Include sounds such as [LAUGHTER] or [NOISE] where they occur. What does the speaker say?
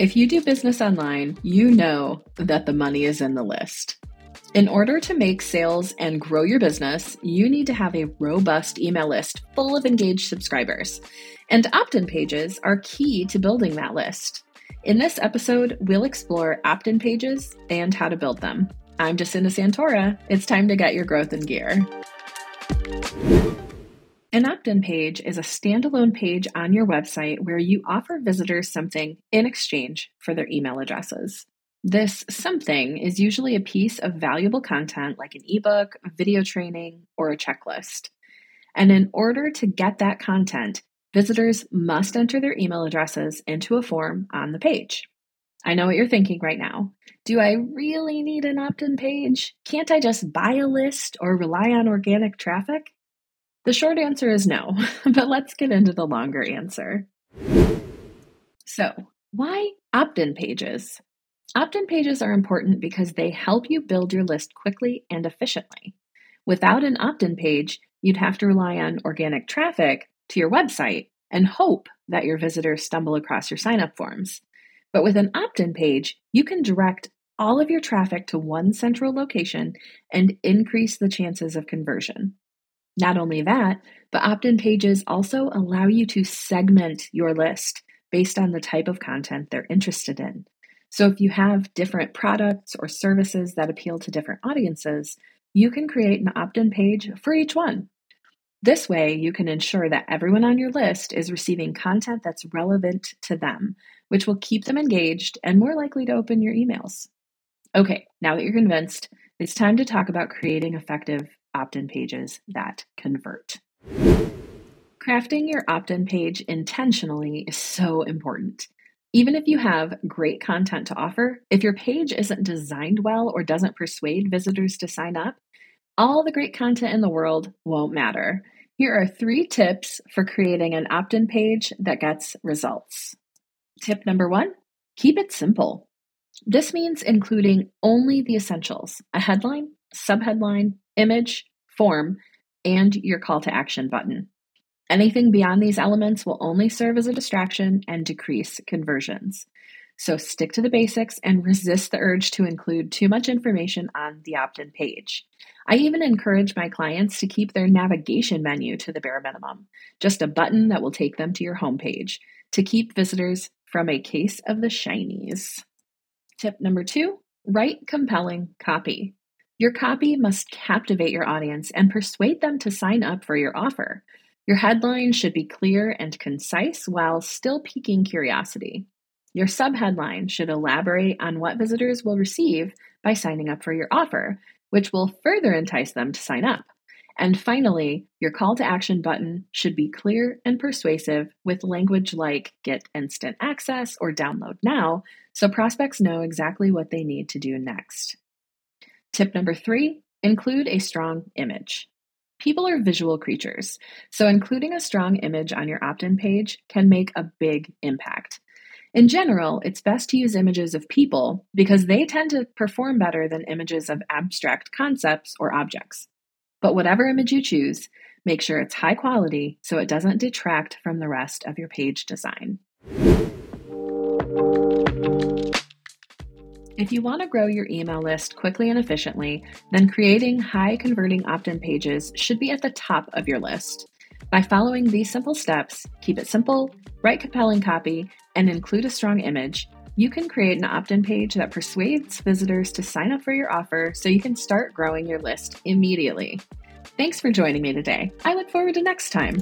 If you do business online, you know that the money is in the list. In order to make sales and grow your business, you need to have a robust email list full of engaged subscribers. And opt in pages are key to building that list. In this episode, we'll explore opt in pages and how to build them. I'm Jacinda Santora. It's time to get your growth in gear. An opt in page is a standalone page on your website where you offer visitors something in exchange for their email addresses. This something is usually a piece of valuable content like an ebook, video training, or a checklist. And in order to get that content, visitors must enter their email addresses into a form on the page. I know what you're thinking right now. Do I really need an opt in page? Can't I just buy a list or rely on organic traffic? The short answer is no, [LAUGHS] but let's get into the longer answer. So, why opt in pages? Opt in pages are important because they help you build your list quickly and efficiently. Without an opt in page, you'd have to rely on organic traffic to your website and hope that your visitors stumble across your sign up forms. But with an opt in page, you can direct all of your traffic to one central location and increase the chances of conversion. Not only that, but opt in pages also allow you to segment your list based on the type of content they're interested in. So if you have different products or services that appeal to different audiences, you can create an opt in page for each one. This way, you can ensure that everyone on your list is receiving content that's relevant to them, which will keep them engaged and more likely to open your emails. Okay, now that you're convinced, it's time to talk about creating effective opt in pages that convert. Crafting your opt in page intentionally is so important. Even if you have great content to offer, if your page isn't designed well or doesn't persuade visitors to sign up, all the great content in the world won't matter. Here are three tips for creating an opt in page that gets results. Tip number one keep it simple. This means including only the essentials a headline, subheadline, image, form, and your call to action button. Anything beyond these elements will only serve as a distraction and decrease conversions. So stick to the basics and resist the urge to include too much information on the opt in page. I even encourage my clients to keep their navigation menu to the bare minimum, just a button that will take them to your homepage to keep visitors from a case of the shinies. Tip number two write compelling copy. Your copy must captivate your audience and persuade them to sign up for your offer. Your headline should be clear and concise while still piquing curiosity. Your subheadline should elaborate on what visitors will receive by signing up for your offer, which will further entice them to sign up. And finally, your call to action button should be clear and persuasive with language like get instant access or download now so prospects know exactly what they need to do next. Tip number three include a strong image. People are visual creatures, so including a strong image on your opt in page can make a big impact. In general, it's best to use images of people because they tend to perform better than images of abstract concepts or objects. But whatever image you choose, make sure it's high quality so it doesn't detract from the rest of your page design. If you want to grow your email list quickly and efficiently, then creating high converting opt in pages should be at the top of your list. By following these simple steps, keep it simple, write compelling copy, and include a strong image, you can create an opt in page that persuades visitors to sign up for your offer so you can start growing your list immediately. Thanks for joining me today. I look forward to next time.